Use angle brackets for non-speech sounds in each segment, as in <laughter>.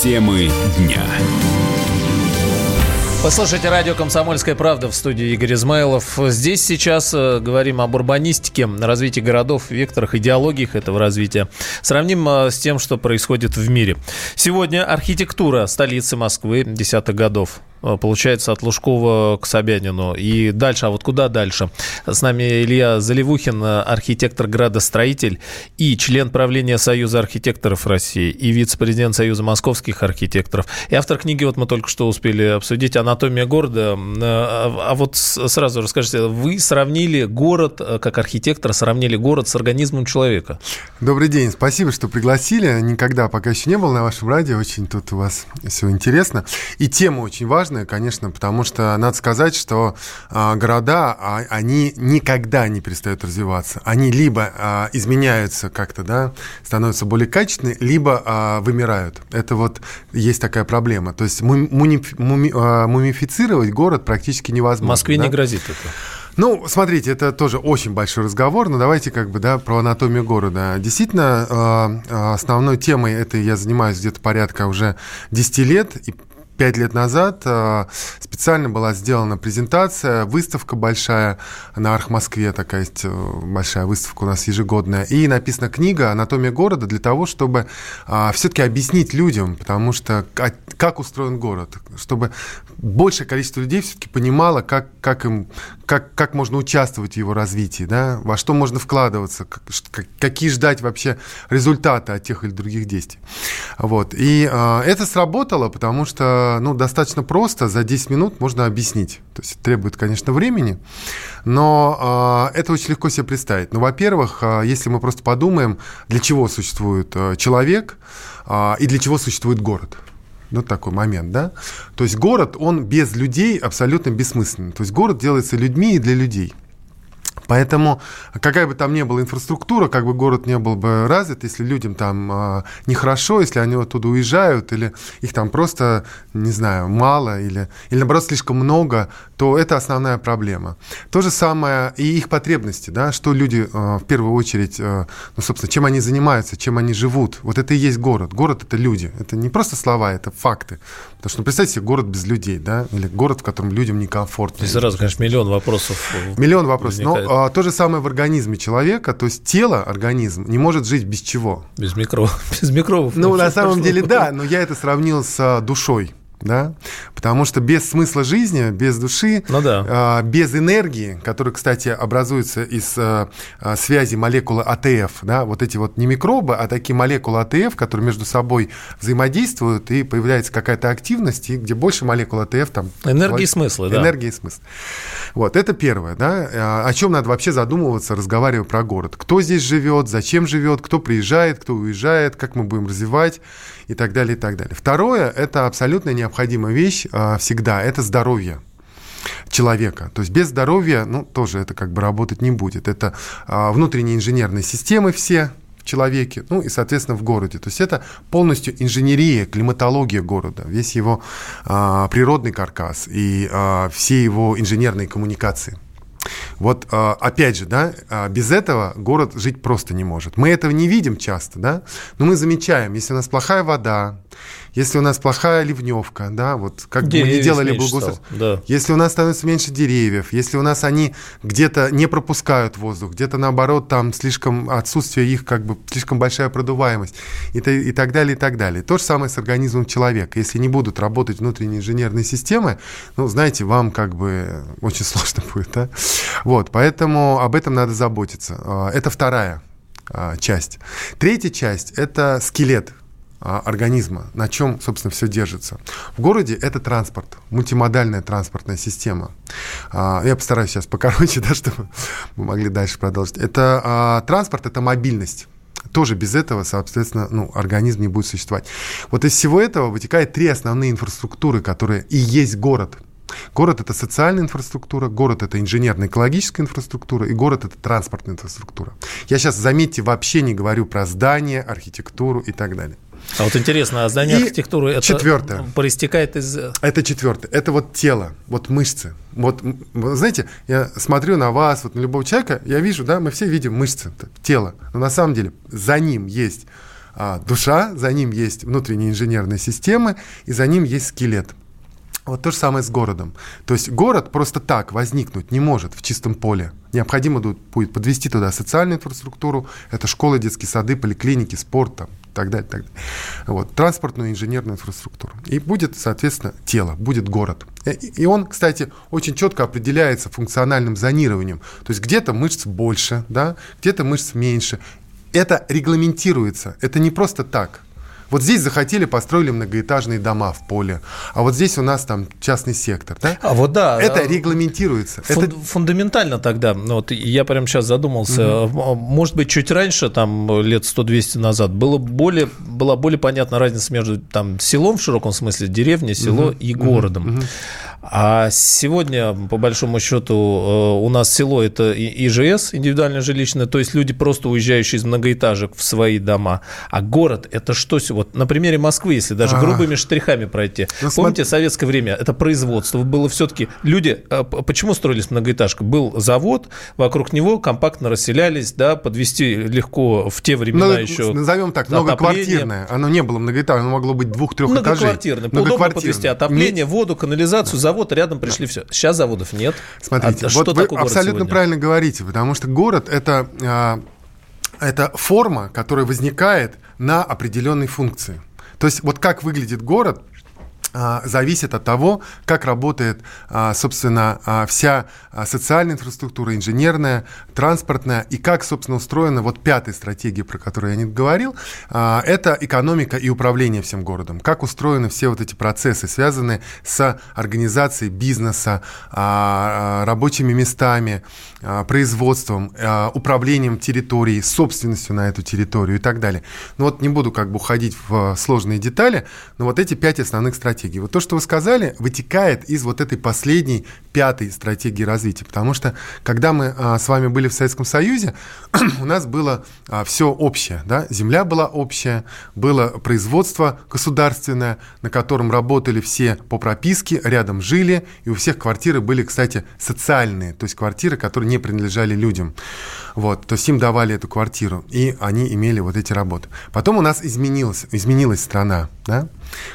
Темы дня. Послушайте радио «Комсомольская правда» в студии Игорь Измайлов. Здесь сейчас э, говорим об урбанистике, развитии городов, векторах, идеологиях этого развития. Сравним э, с тем, что происходит в мире. Сегодня архитектура столицы Москвы десятых годов. Э, получается, от Лужкова к Собянину. И дальше, а вот куда дальше? С нами Илья Заливухин, архитектор-градостроитель и член правления Союза архитекторов России, и вице-президент Союза московских архитекторов, и автор книги, вот мы только что успели обсудить, «Анатомия города». Э, а вот сразу расскажите, вы сравнили город, э, как архитектор, сравнили город с организмом человека. Добрый день, спасибо, что пригласили. Никогда пока еще не был на вашем радио, очень тут у вас все интересно. И тема очень важная важное, конечно, потому что надо сказать, что э, города, а, они никогда не перестают развиваться. Они либо э, изменяются как-то, да, становятся более качественные, либо э, вымирают. Это вот есть такая проблема. То есть муми, муми, э, мумифицировать город практически невозможно. Москве да? не грозит это. Ну, смотрите, это тоже очень большой разговор, но давайте как бы, да, про анатомию города. Действительно, основной темой этой я занимаюсь где-то порядка уже 10 лет, и пять лет назад э, специально была сделана презентация, выставка большая на Арх Москве, такая есть э, большая выставка у нас ежегодная, и написана книга «Анатомия города» для того, чтобы э, все-таки объяснить людям, потому что как устроен город, чтобы большее количество людей все-таки понимало, как, как, им, как, как можно участвовать в его развитии, да, во что можно вкладываться, как, какие ждать вообще результаты от тех или других действий. Вот. И э, это сработало, потому что ну, достаточно просто, за 10 минут можно объяснить. То есть требует, конечно, времени, но э, это очень легко себе представить. Ну, во-первых, э, если мы просто подумаем, для чего существует э, человек э, и для чего существует город. Ну, такой момент, да? То есть город, он без людей абсолютно бессмысленный. То есть город делается людьми и для людей. Поэтому какая бы там ни была инфраструктура, как бы город не был бы развит, если людям там э, нехорошо, если они оттуда уезжают, или их там просто, не знаю, мало, или, или наоборот слишком много, то это основная проблема. То же самое и их потребности, да, что люди э, в первую очередь, э, ну, собственно, чем они занимаются, чем они живут. Вот это и есть город. Город — это люди. Это не просто слова, это факты. Потому что, ну, представьте себе город без людей, да, или город, в котором людям некомфортно. Здесь сразу, конечно, миллион вопросов. Миллион вопросов. Но а, то же самое в организме человека, то есть тело, организм не может жить без чего? Без микробов. <laughs> Без микробов. Ну, на самом деле, да, но я это сравнил с а, душой да, потому что без смысла жизни, без души, ну да. э, без энергии, которая, кстати, образуется из э, связи молекулы АТФ, да, вот эти вот не микробы, а такие молекулы АТФ, которые между собой взаимодействуют, и появляется какая-то активность, и где больше молекул АТФ там... Энергии и смысла, да. Энергии и смысл. Вот, это первое, да, о чем надо вообще задумываться, разговаривая про город. Кто здесь живет, зачем живет, кто приезжает, кто уезжает, как мы будем развивать и так далее, и так далее. Второе, это абсолютно необходимая вещь а, всегда, это здоровье человека. То есть без здоровья, ну, тоже это как бы работать не будет. Это а, внутренние инженерные системы все, человеке, ну и, соответственно, в городе. То есть это полностью инженерия, климатология города, весь его а, природный каркас и а, все его инженерные коммуникации. Вот а, опять же, да, без этого город жить просто не может. Мы этого не видим часто, да, но мы замечаем, если у нас плохая вода, если у нас плохая ливневка, да, вот как бы мы не делали благоустройство, да. если у нас становится меньше деревьев, если у нас они где-то не пропускают воздух, где-то наоборот там слишком отсутствие их как бы слишком большая продуваемость и, и так далее, и так далее. То же самое с организмом человека. Если не будут работать внутренние инженерные системы, ну, знаете, вам как бы очень <laughs> сложно будет, да? Вот, поэтому об этом надо заботиться. А, это вторая а, часть. Третья часть – это скелет а, организма, на чем, собственно, все держится. В городе это транспорт, мультимодальная транспортная система. А, я постараюсь сейчас покороче, <laughs> да, чтобы мы могли дальше продолжить. Это а, транспорт, это мобильность. Тоже без этого, соответственно, ну, организм не будет существовать. Вот из всего этого вытекает три основные инфраструктуры, которые и есть город. Город – это социальная инфраструктура, город – это инженерно-экологическая инфраструктура, и город – это транспортная инфраструктура. Я сейчас, заметьте, вообще не говорю про здания, архитектуру и так далее. А вот интересно, а здание и архитектуры это четвертое. проистекает из... Это четвертое. Это вот тело, вот мышцы. Вот, знаете, я смотрю на вас, вот на любого человека, я вижу, да, мы все видим мышцы, тело. Но на самом деле за ним есть а, душа, за ним есть внутренние инженерные системы, и за ним есть скелет. Вот то же самое с городом. То есть город просто так возникнуть не может в чистом поле. Необходимо будет подвести туда социальную инфраструктуру, это школы, детские сады, поликлиники, спорт, там, и так далее, так далее. Вот, транспортную инженерную инфраструктуру. И будет, соответственно, тело, будет город. И он, кстати, очень четко определяется функциональным зонированием. То есть где-то мышц больше, да, где-то мышц меньше. Это регламентируется. Это не просто так. Вот здесь захотели, построили многоэтажные дома в поле, а вот здесь у нас там частный сектор. Да? А вот да. Это регламентируется. Фун- это... Фундаментально тогда, ну вот я прямо сейчас задумался, угу. может быть, чуть раньше, там лет 100-200 назад, было более, была более понятна разница между там, селом в широком смысле, деревней, село угу. и городом. Угу. А сегодня, по большому счету, э, у нас село – это ИЖС, индивидуальное жилищное, то есть люди, просто уезжающие из многоэтажек в свои дома. А город – это что? Вот на примере Москвы, если даже а грубыми штрихами пройти. Ну, Помните, смотри... советское время – это производство. Было все-таки… Люди… Э, почему строились многоэтажка? Был завод, вокруг него компактно расселялись, да, подвести легко в те времена ну, еще… Назовем так, многоквартирное. Оно не было многоэтажное, оно могло быть двух-трех этажей. Многоквартирное. Удобно подвести отопление, воду, канализацию, завод рядом пришли, все. Сейчас заводов нет. Смотрите, а вот что вы абсолютно сегодня? правильно говорите, потому что город это, а, это форма, которая возникает на определенной функции. То есть вот как выглядит город, зависит от того, как работает, а, собственно, а, вся социальная инфраструктура, инженерная, транспортная, и как, собственно, устроена вот пятая стратегия, про которую я не говорил, это экономика и управление всем городом. Как устроены все вот эти процессы, связанные с организацией бизнеса, рабочими местами, производством, управлением территорией, собственностью на эту территорию и так далее. Ну вот не буду как бы уходить в сложные детали, но вот эти пять основных стратегий стратегии. Вот то, что вы сказали, вытекает из вот этой последней, пятой стратегии развития. Потому что, когда мы а, с вами были в Советском Союзе, <clears throat> у нас было а, все общее. Да? Земля была общая, было производство государственное, на котором работали все по прописке, рядом жили, и у всех квартиры были, кстати, социальные, то есть квартиры, которые не принадлежали людям. Вот, то есть им давали эту квартиру, и они имели вот эти работы. Потом у нас изменилась, изменилась страна. Да?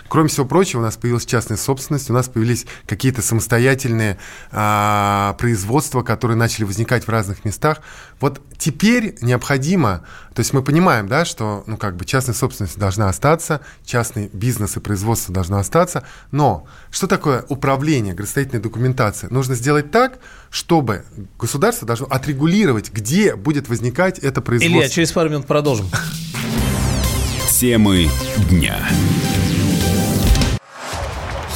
Кроме всего прочего, у нас появилась частная собственность, у нас появились какие-то самостоятельные а, производства, которые начали возникать в разных местах. Вот теперь необходимо, то есть мы понимаем, да, что ну, как бы частная собственность должна остаться, частный бизнес и производство должно остаться, но что такое управление градостроительной документацией? Нужно сделать так, чтобы государство должно отрегулировать, где будет возникать это производство. Илья, через пару минут продолжим. Темы дня.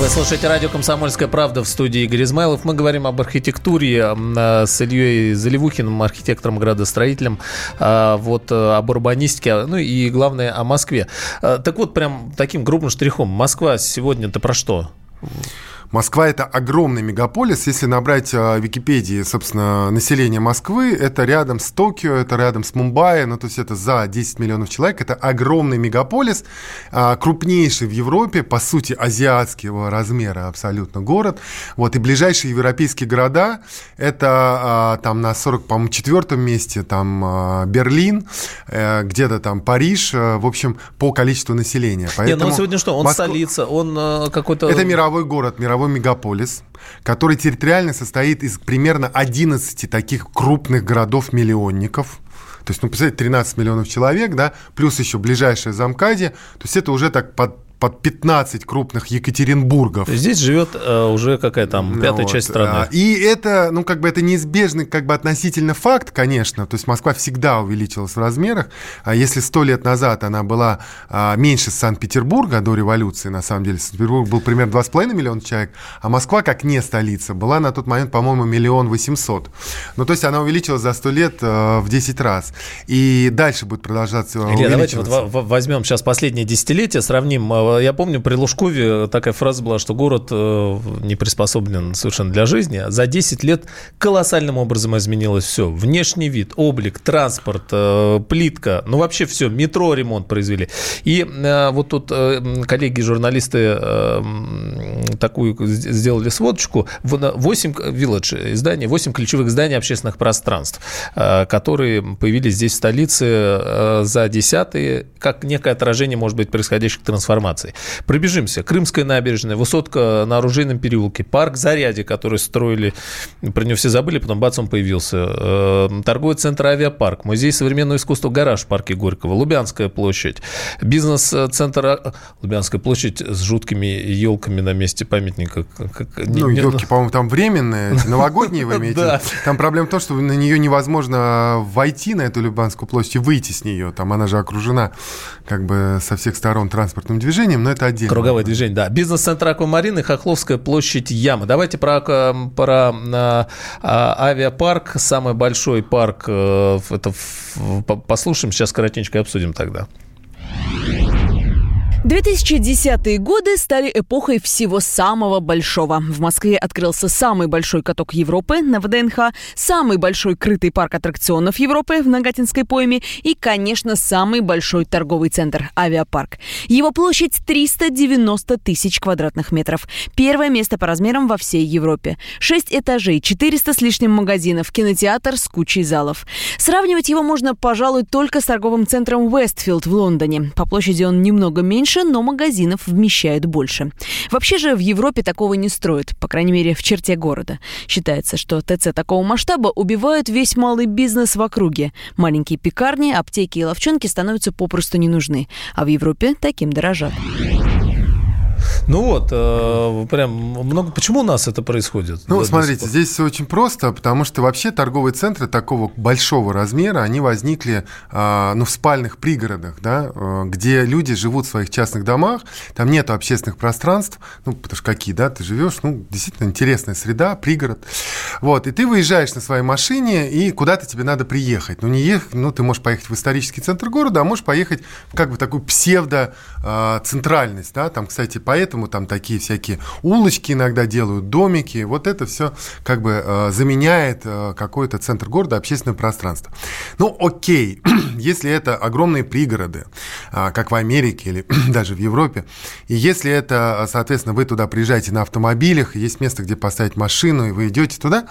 Вы слушаете радио «Комсомольская правда» в студии Игорь Измайлов. Мы говорим об архитектуре с Ильей Заливухиным, архитектором, градостроителем, а, вот, э, об урбанистике, ну и, главное, о Москве. Так вот, прям таким грубым штрихом. Москва сегодня-то про что? Москва это огромный мегаполис. Если набрать в Википедии, собственно, население Москвы, это рядом с Токио, это рядом с Мумбаи, ну то есть это за 10 миллионов человек. Это огромный мегаполис, а, крупнейший в Европе, по сути, азиатского размера абсолютно город. Вот, и ближайшие европейские города, это а, там на 40, по-моему, четвертом месте, там а, Берлин, э, где-то там Париж, э, в общем, по количеству населения. Поэтому Нет, ну сегодня что? Он Москва... столица, он э, какой-то... Это мировой город, мировой мировой мегаполис, который территориально состоит из примерно 11 таких крупных городов-миллионников. То есть, ну, представляете, 13 миллионов человек, да, плюс еще ближайшая замкаде. То есть это уже так под под 15 крупных Екатеринбургов. Здесь живет э, уже какая там ну пятая вот. часть страны. А, и это, ну, как бы это неизбежный, как бы относительно факт, конечно. То есть Москва всегда увеличилась в размерах. А если сто лет назад она была а, меньше Санкт-Петербурга до революции, на самом деле, Санкт-Петербург был примерно 2,5 миллиона человек, а Москва, как не столица, была на тот момент, по-моему, миллион восемьсот. Ну, то есть она увеличилась за сто лет э, в 10 раз. И дальше будет продолжаться Илья, давайте вот возьмем сейчас последнее десятилетие, сравним. Э, я помню, при Лужкове такая фраза была, что город э, не приспособлен совершенно для жизни. За 10 лет колоссальным образом изменилось все. Внешний вид, облик, транспорт, э, плитка, ну вообще все. Метро ремонт произвели. И вот тут коллеги-журналисты такую сделали сводочку. 8 Village изданий, 8 ключевых зданий общественных пространств, которые появились здесь в столице за десятые, как некое отражение, может быть, происходящих трансформаций. Пробежимся. Крымская набережная, высотка на Оружейном переулке, парк Заряди, который строили, про него все забыли, потом бац, он появился. Э, торговый центр Авиапарк, музей современного искусства «Гараж» в парке Горького, Лубянская площадь, бизнес-центр а, Лубянская площадь с жуткими елками на месте памятника. Ну, елки, по-моему, там временные, новогодние вы <laughs> имеете. Там проблема в том, что на нее невозможно войти, на эту Лубянскую площадь, и выйти с нее. Там она же окружена как бы со всех сторон транспортным движением, но это отдельно. Круговое движение, да. Бизнес-центр Аквамарин и Хохловская площадь Яма. Давайте про, про а, авиапарк, самый большой парк, э, это послушаем, сейчас коротенько обсудим тогда. 2010-е годы стали эпохой всего самого большого. В Москве открылся самый большой каток Европы на ВДНХ, самый большой крытый парк аттракционов Европы в Нагатинской пойме и, конечно, самый большой торговый центр – авиапарк. Его площадь 390 тысяч квадратных метров. Первое место по размерам во всей Европе. Шесть этажей, 400 с лишним магазинов, кинотеатр с кучей залов. Сравнивать его можно, пожалуй, только с торговым центром Westfield в Лондоне. По площади он немного меньше, меньше, но магазинов вмещают больше. Вообще же в Европе такого не строят, по крайней мере, в черте города. Считается, что ТЦ такого масштаба убивают весь малый бизнес в округе. Маленькие пекарни, аптеки и ловчонки становятся попросту не нужны, а в Европе таким дорожат. Ну вот, э, прям много. Почему у нас это происходит? Ну, смотрите, здесь все очень просто, потому что вообще торговые центры такого большого размера, они возникли э, ну, в спальных пригородах, да, э, где люди живут в своих частных домах, там нет общественных пространств, ну, потому что какие, да, ты живешь, ну, действительно интересная среда, пригород. Вот, и ты выезжаешь на своей машине, и куда-то тебе надо приехать. Ну, не ехать, ну, ты можешь поехать в исторический центр города, а можешь поехать в как бы такую псевдо-центральность, да, там, кстати, поэтому поэтому там такие всякие улочки иногда делают, домики. Вот это все как бы э, заменяет э, какой-то центр города, общественное пространство. Ну, окей, <clears throat> если это огромные пригороды, э, как в Америке или <clears throat> даже в Европе, и если это, соответственно, вы туда приезжаете на автомобилях, есть место, где поставить машину, и вы идете туда,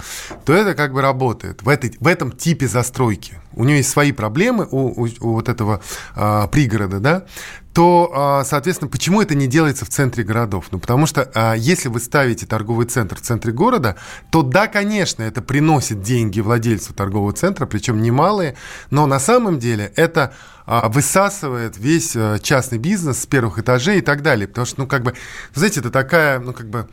то это как бы работает в, этой, в этом типе застройки. У нее есть свои проблемы у, у, у вот этого э, пригорода, да, то, а, соответственно, почему это не делается в центре городов? Ну, потому что а, если вы ставите торговый центр в центре города, то да, конечно, это приносит деньги владельцу торгового центра, причем немалые, но на самом деле это а, высасывает весь частный бизнес с первых этажей и так далее. Потому что, ну, как бы, знаете, это такая, ну, как бы,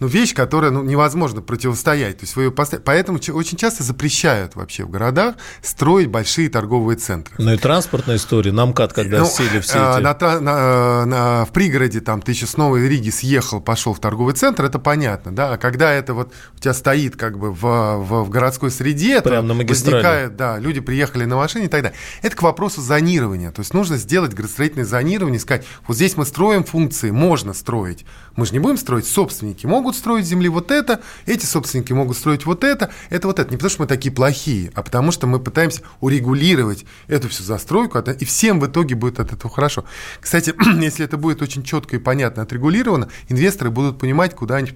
ну, вещь, которая ну, невозможно противостоять. То есть вы ее поставите. Поэтому очень часто запрещают вообще в городах строить большие торговые центры. Ну и транспортная история. На МКАД, когда ну, сели все эти... На, на, на, в пригороде, там, ты еще с Новой Риги съехал, пошел в торговый центр, это понятно, да. А когда это вот у тебя стоит как бы в, в, в городской среде, Прямо на магистрали. возникает, да, люди приехали на машине и так далее. Это к вопросу зонирования. То есть нужно сделать градостроительное зонирование, сказать, вот здесь мы строим функции, можно строить. Мы же не будем строить, собственники могут строить земли вот это, эти собственники могут строить вот это, это вот это. Не потому что мы такие плохие, а потому что мы пытаемся урегулировать эту всю застройку, и всем в итоге будет от этого хорошо. Кстати, <clears throat> если это будет очень четко и понятно отрегулировано, инвесторы будут понимать, куда они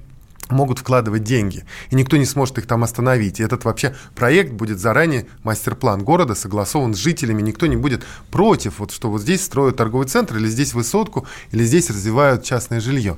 могут вкладывать деньги, и никто не сможет их там остановить. И этот вообще проект будет заранее, мастер-план города согласован с жителями, никто не будет против, вот что вот здесь строят торговый центр, или здесь высотку, или здесь развивают частное жилье.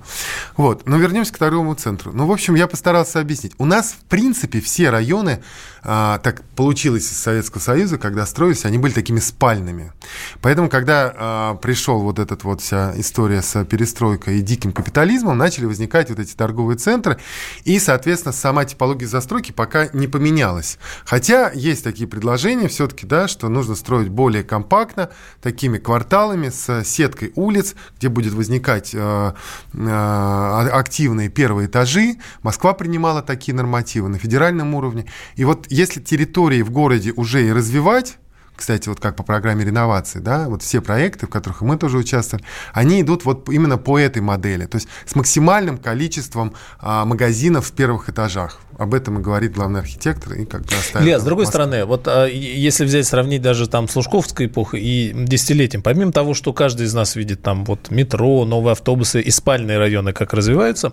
Вот, но вернемся к торговому центру. Ну, в общем, я постарался объяснить. У нас, в принципе, все районы, а, так получилось из Советского Союза, когда строились, они были такими спальными. Поэтому, когда а, пришел вот эта вот вся история с перестройкой и диким капитализмом, начали возникать вот эти торговые центры, и, соответственно, сама типология застройки пока не поменялась. Хотя есть такие предложения все-таки, да, что нужно строить более компактно, такими кварталами с сеткой улиц, где будет возникать э, э, активные первые этажи. Москва принимала такие нормативы на федеральном уровне. И вот если территории в городе уже и развивать, кстати, вот как по программе реновации, да, вот все проекты, в которых мы тоже участвовали, они идут вот именно по этой модели, то есть с максимальным количеством а, магазинов в первых этажах. Об этом и говорит главный архитектор. И как бы Илья, с другой стороны, вот а, если взять, сравнить даже там с Лужковской эпохой и десятилетием, помимо того, что каждый из нас видит там вот метро, новые автобусы и спальные районы, как развиваются,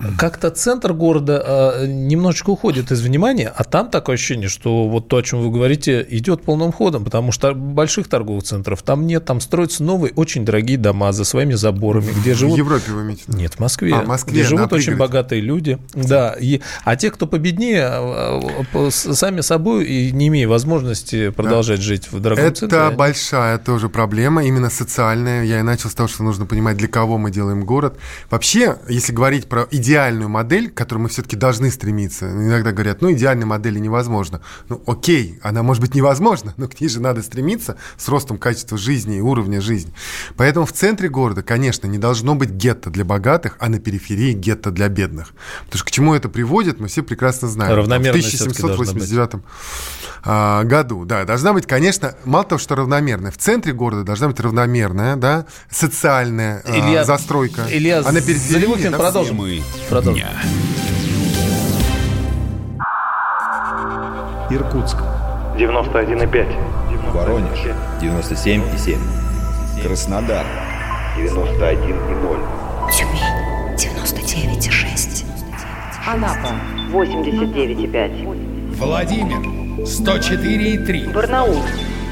mm-hmm. как-то центр города а, немножечко уходит из внимания, а там такое ощущение, что вот то, о чем вы говорите, идет полным ходом, потому что больших торговых центров там нет, там строятся новые очень дорогие дома за своими заборами, где живут... В Европе вы имеете? Нет, в Москве. А, в Москве, где живут очень богатые люди. Да, и, а те, кто кто победнее, а, а, сами собой и не имея возможности продолжать да. жить в дорогом Это центре. Это большая тоже проблема, именно социальная. Я и начал с того, что нужно понимать, для кого мы делаем город. Вообще, если говорить про идеальную модель, к которой мы все-таки должны стремиться, иногда говорят, ну, идеальной модели невозможно. Ну, окей, она может быть невозможна, но к ней же надо стремиться с ростом качества жизни и уровня жизни. Поэтому в центре города, конечно, не должно быть гетто для богатых, а на периферии гетто для бедных. Потому что к чему это приводит, мы все прекрасно знаем. Равномерность в 1789 а, году, да, должна быть, конечно, мало того, что равномерная, в центре города должна быть равномерная, да, социальная а, Илья, а, застройка. Илья, а на периферии... Да, продолжим. Мы продолжим. Дня. Иркутск. 91,5. Воронеж. 97,7. Краснодар. 91,0. Тюмень. 99,6. Анапа 89,5. Владимир 104,3. Барнаул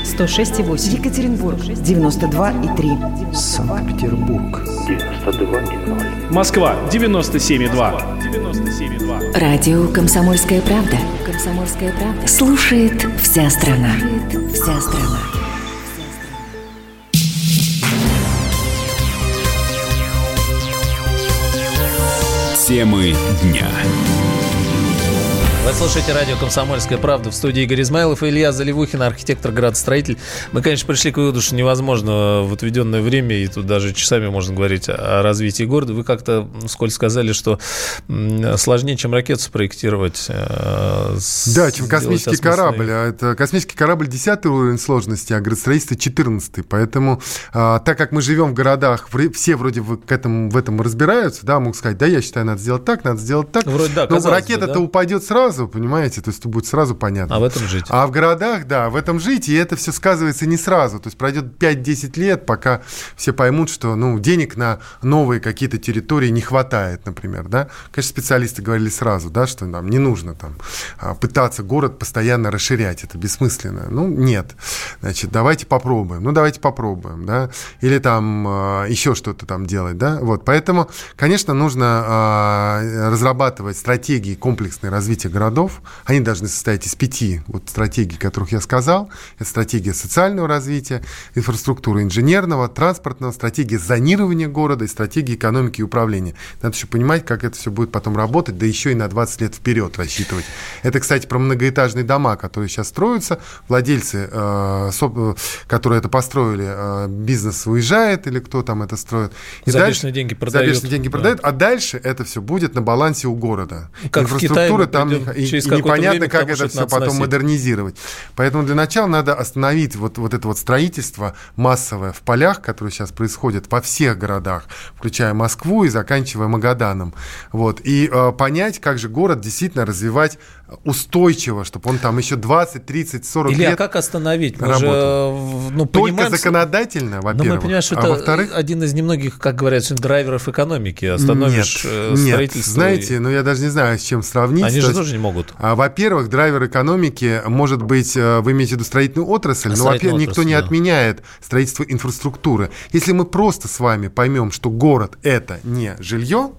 106,8. Екатеринбург 92,3. Санкт-Петербург 92,0. Москва 97,2. 97,2. Радио Комсомольская правда. Комсомольская правда. Слушает вся страна. Слушает вся страна. Темы дня. Вы слушаете радио «Комсомольская правда» в студии Игорь Измайлов и Илья Заливухин, архитектор, градостроитель. Мы, конечно, пришли к выводу, что невозможно в отведенное время, и тут даже часами можно говорить о развитии города. Вы как-то вскользь сказали, что сложнее, чем ракету спроектировать. Э, да, чем космический корабль. А это космический корабль 10 уровень сложности, а градостроительство 14 Поэтому, а, так как мы живем в городах, все вроде к этому, в этом разбираются, да, могут сказать, да, я считаю, надо сделать так, надо сделать так. Вроде да, Но ракета-то да? упадет сразу, сразу, понимаете, то есть будет сразу понятно. А в этом жить. А в городах, да, в этом жить, и это все сказывается не сразу. То есть пройдет 5-10 лет, пока все поймут, что ну, денег на новые какие-то территории не хватает, например, да. Конечно, специалисты говорили сразу, да, что нам не нужно там а, пытаться город постоянно расширять, это бессмысленно. Ну, нет. Значит, давайте попробуем. Ну, давайте попробуем, да. Или там а, еще что-то там делать, да. Вот, поэтому, конечно, нужно а, разрабатывать стратегии комплексной развития города городов. Они должны состоять из пяти вот стратегий, которых я сказал. Это стратегия социального развития, инфраструктуры инженерного, транспортного, стратегия зонирования города и стратегия экономики и управления. Надо еще понимать, как это все будет потом работать, да еще и на 20 лет вперед рассчитывать. Это, кстати, про многоэтажные дома, которые сейчас строятся. Владельцы, э, со, которые это построили, э, бизнес уезжает или кто там это строит. И за дальше, деньги продают. За деньги да. продают, а дальше это все будет на балансе у города. Как Инфраструктура там не, и, и непонятно, как это все потом сносить. модернизировать. Поэтому для начала надо остановить вот, вот это вот строительство массовое в полях, которое сейчас происходит во всех городах, включая Москву и заканчивая Магаданом. Вот. И э, понять, как же город действительно развивать устойчиво, чтобы он там еще 20, 30, 40 Или лет а как остановить? Мы работал. же, ну, Только понимаем, законодательно, Но во-первых. мы понимаем, что а это во-вторых, один из немногих, как говорят, драйверов экономики. Остановишь нет, э, нет, строительство. знаете, и- ну я даже не знаю, с чем сравнить. Они То же есть, тоже не могут. а, Во-первых, драйвер экономики может быть, э, вы имеете в виду строительную отрасль, А но, во-первых, никто не да. отменяет строительство инфраструктуры. Если мы просто с вами поймем, что город это не жилье,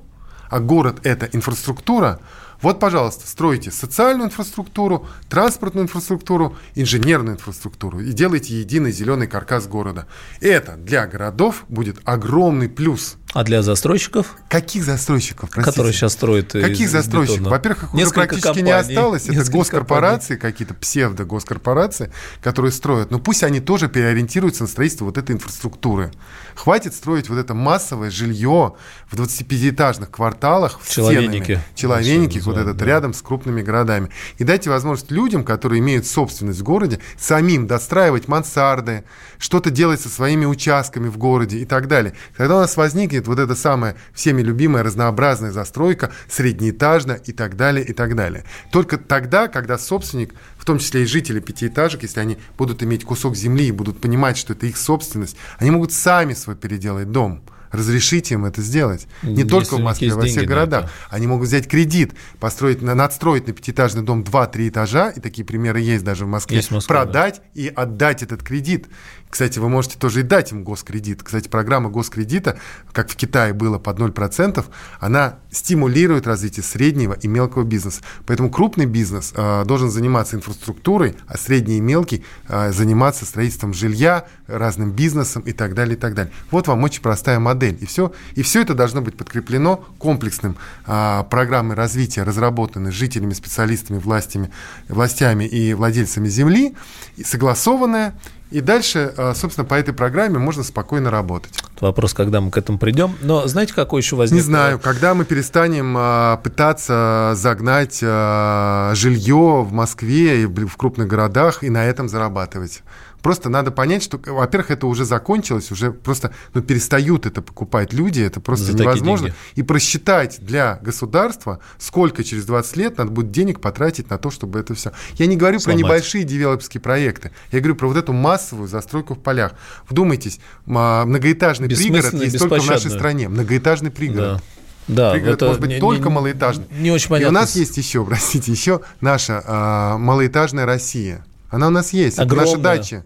а город это инфраструктура, вот, пожалуйста, стройте социальную инфраструктуру, транспортную инфраструктуру, инженерную инфраструктуру и делайте единый зеленый каркас города. Это для городов будет огромный плюс. А для застройщиков, Каких застройщиков, простите? которые сейчас строят Каких застройщиков? бетона? Во-первых, их уже практически не компаний, осталось. Это госкорпорации, какие-то псевдо-госкорпорации, которые строят. Но пусть они тоже переориентируются на строительство вот этой инфраструктуры. Хватит строить вот это массовое жилье в 25-этажных кварталах в Человейники. стенами. Все вот этот да. рядом с крупными городами. И дайте возможность людям, которые имеют собственность в городе, самим достраивать мансарды, что-то делать со своими участками в городе и так далее. Тогда у нас возникнет вот эта самая всеми любимая разнообразная застройка, среднеэтажная и так далее, и так далее. Только тогда, когда собственник, в том числе и жители пятиэтажек, если они будут иметь кусок земли и будут понимать, что это их собственность, они могут сами свой переделать дом. Разрешите им это сделать. Не Если только в Москве, есть во всех городах. Они могут взять кредит, построить, на- надстроить на пятиэтажный дом 2-3 этажа, и такие примеры есть даже в Москве, Есть в Москве, продать и отдать этот кредит. Кстати, вы можете тоже и дать им госкредит. Кстати, программа госкредита, как в Китае было под 0%, она стимулирует развитие среднего и мелкого бизнеса. Поэтому крупный бизнес э, должен заниматься инфраструктурой, а средний и мелкий э, заниматься строительством жилья, разным бизнесом и так далее, и так далее. Вот вам очень простая модель. И все, и все это должно быть подкреплено комплексным а, программой развития, разработанной жителями, специалистами, властями, властями и владельцами земли, и согласованная. И дальше, а, собственно, по этой программе можно спокойно работать. Вопрос, когда мы к этому придем. Но знаете, какой еще возник? Не знаю, когда мы перестанем а, пытаться загнать а, жилье в Москве и в крупных городах и на этом зарабатывать. Просто надо понять, что, во-первых, это уже закончилось, уже просто ну, перестают это покупать люди, это просто За невозможно. И просчитать для государства, сколько через 20 лет надо будет денег потратить на то, чтобы это все. Я не говорю Сломать. про небольшие девелоперские проекты, я говорю про вот эту массовую застройку в полях. Вдумайтесь, м, многоэтажный пригород есть только в нашей стране. Многоэтажный пригород. Да. Да, Пригород это может быть не- только не- малоэтажный. Не очень И понятно. у нас есть еще, <laughs> простите, еще наша а, малоэтажная Россия. Она у нас есть. Это наши Огромная. дачи.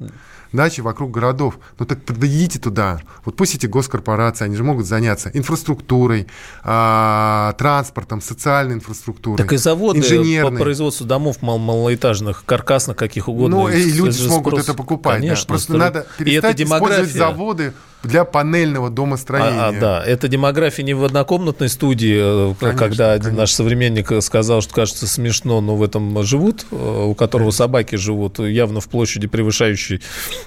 Дачи вокруг городов. Ну так подведите туда. Вот пусть эти госкорпорации, они же могут заняться инфраструктурой, а, транспортом, социальной инфраструктурой. Так и заводы по производству домов мал- малоэтажных, каркасных, каких угодно. Ну, и люди смогут спрос, это покупать. да. Конечно. Просто стро- надо перестать использовать заводы для панельного домостроения. А, а, да, это демография не в однокомнатной студии, э, Конечно, когда конечно. наш современник сказал, что кажется смешно, но в этом живут, э, у которого собаки живут, явно в площади превышающей,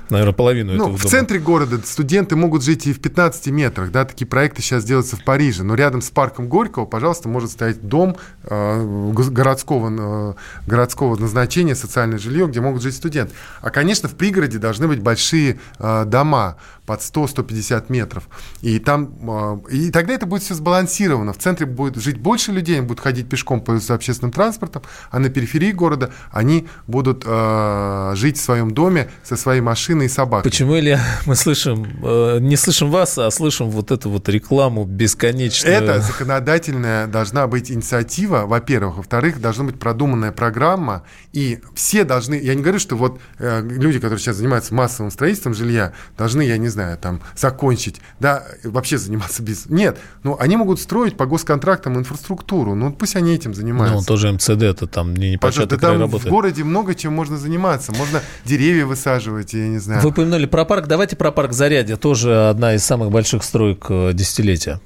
наверное, половину Ну, этого в дома. центре города студенты могут жить и в 15 метрах, да, такие проекты сейчас делаются в Париже, но рядом с парком Горького, пожалуйста, может стоять дом э, городского, э, городского назначения, социальное жилье, где могут жить студенты. А, конечно, в пригороде должны быть большие э, дома под 100-150 метров. И, там, э, и тогда это будет все сбалансировано. В центре будет жить больше людей, они будут ходить пешком, пользоваться общественным транспортом, а на периферии города они будут э, жить в своем доме со своей машиной и собакой. Почему, Илья, <laughs> мы слышим, э, не слышим вас, а слышим вот эту вот рекламу бесконечную? Это законодательная должна быть инициатива, во-первых. Во-вторых, должна быть продуманная программа. И все должны... Я не говорю, что вот э, люди, которые сейчас занимаются массовым строительством жилья, должны, я не знаю, там, закончить, да, вообще заниматься бизнесом. Нет, ну, они могут строить по госконтрактам инфраструктуру. Ну, пусть они этим занимаются. Ну, тоже МЦД, это там не Пожалуйста, непочатый да край там в работы. городе много чем можно заниматься. Можно деревья высаживать, я не знаю. Вы упомянули про парк. Давайте про парк Зарядье. Тоже одна из самых больших строек э, десятилетия.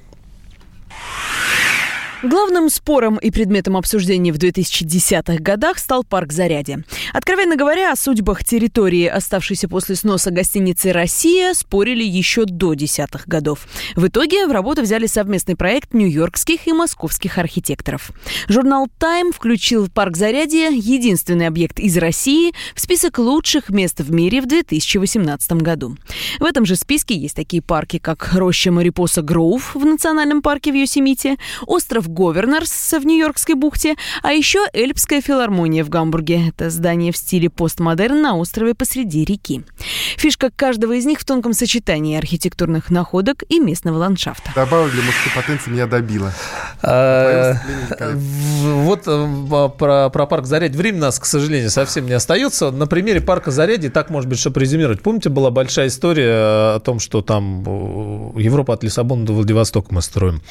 Главным спором и предметом обсуждения в 2010-х годах стал парк Зарядье. Откровенно говоря, о судьбах территории, оставшейся после сноса гостиницы «Россия», спорили еще до десятых годов. В итоге в работу взяли совместный проект нью-йоркских и московских архитекторов. Журнал «Тайм» включил парк Зарядье, единственный объект из России, в список лучших мест в мире в 2018 году. В этом же списке есть такие парки, как роща Марипоса Гроув в национальном парке в Йосемите, остров Говернерс в Нью-Йоркской бухте, а еще Эльпская филармония в Гамбурге. Это здание в стиле постмодерн на острове посреди реки. Фишка каждого из них в тонком сочетании архитектурных находок и местного ландшафта. Добавок для мужской потенции меня добила. А, вот э, про, про парк Зарядье. Время у нас, к сожалению, совсем не остается. На примере парка Зарядье так, может быть, чтобы резюмировать. Помните, была большая история о том, что там э, Европа от Лиссабона до Владивостока мы строим.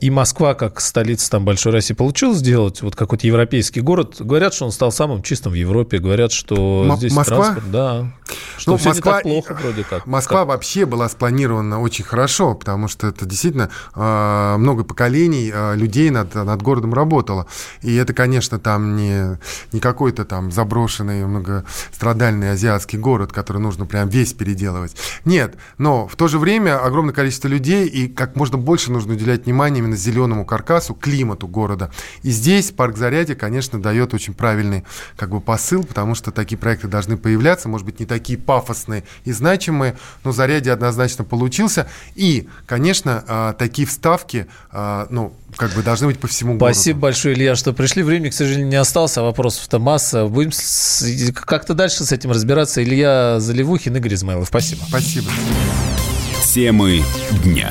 И Москва, как столица там большой России, получилось сделать вот какой-то европейский город. Говорят, что он стал самым чистым в Европе. Говорят, что М- здесь Москва? транспорт, да. Что Ну, все Москва, не так плохо вроде как. Москва Как- вообще была спланирована очень хорошо, потому что это действительно э, много поколений э, людей над, над городом работало. И это, конечно, там не, не какой-то там заброшенный, многострадальный азиатский город, который нужно прям весь переделывать. Нет, но в то же время огромное количество людей, и как можно больше нужно уделять внимание именно зеленому каркасу, климату города. И здесь парк Зарядье, конечно, дает очень правильный как бы посыл, потому что такие проекты должны появляться, может быть, не такие пафосные и значимые, но Зарядье однозначно получился. И, конечно, а, такие вставки, а, ну, как бы должны быть по всему городу. Спасибо большое, Илья, что пришли. Времени, к сожалению, не осталось, а вопросов-то масса. Будем с- как-то дальше с этим разбираться. Илья Заливухин, Игорь Измайлов. Спасибо. Спасибо. Темы дня.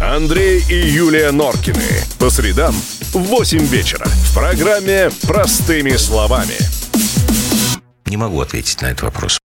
Андрей и Юлия Норкины. По средам в 8 вечера. В программе «Простыми словами». Не могу ответить на этот вопрос.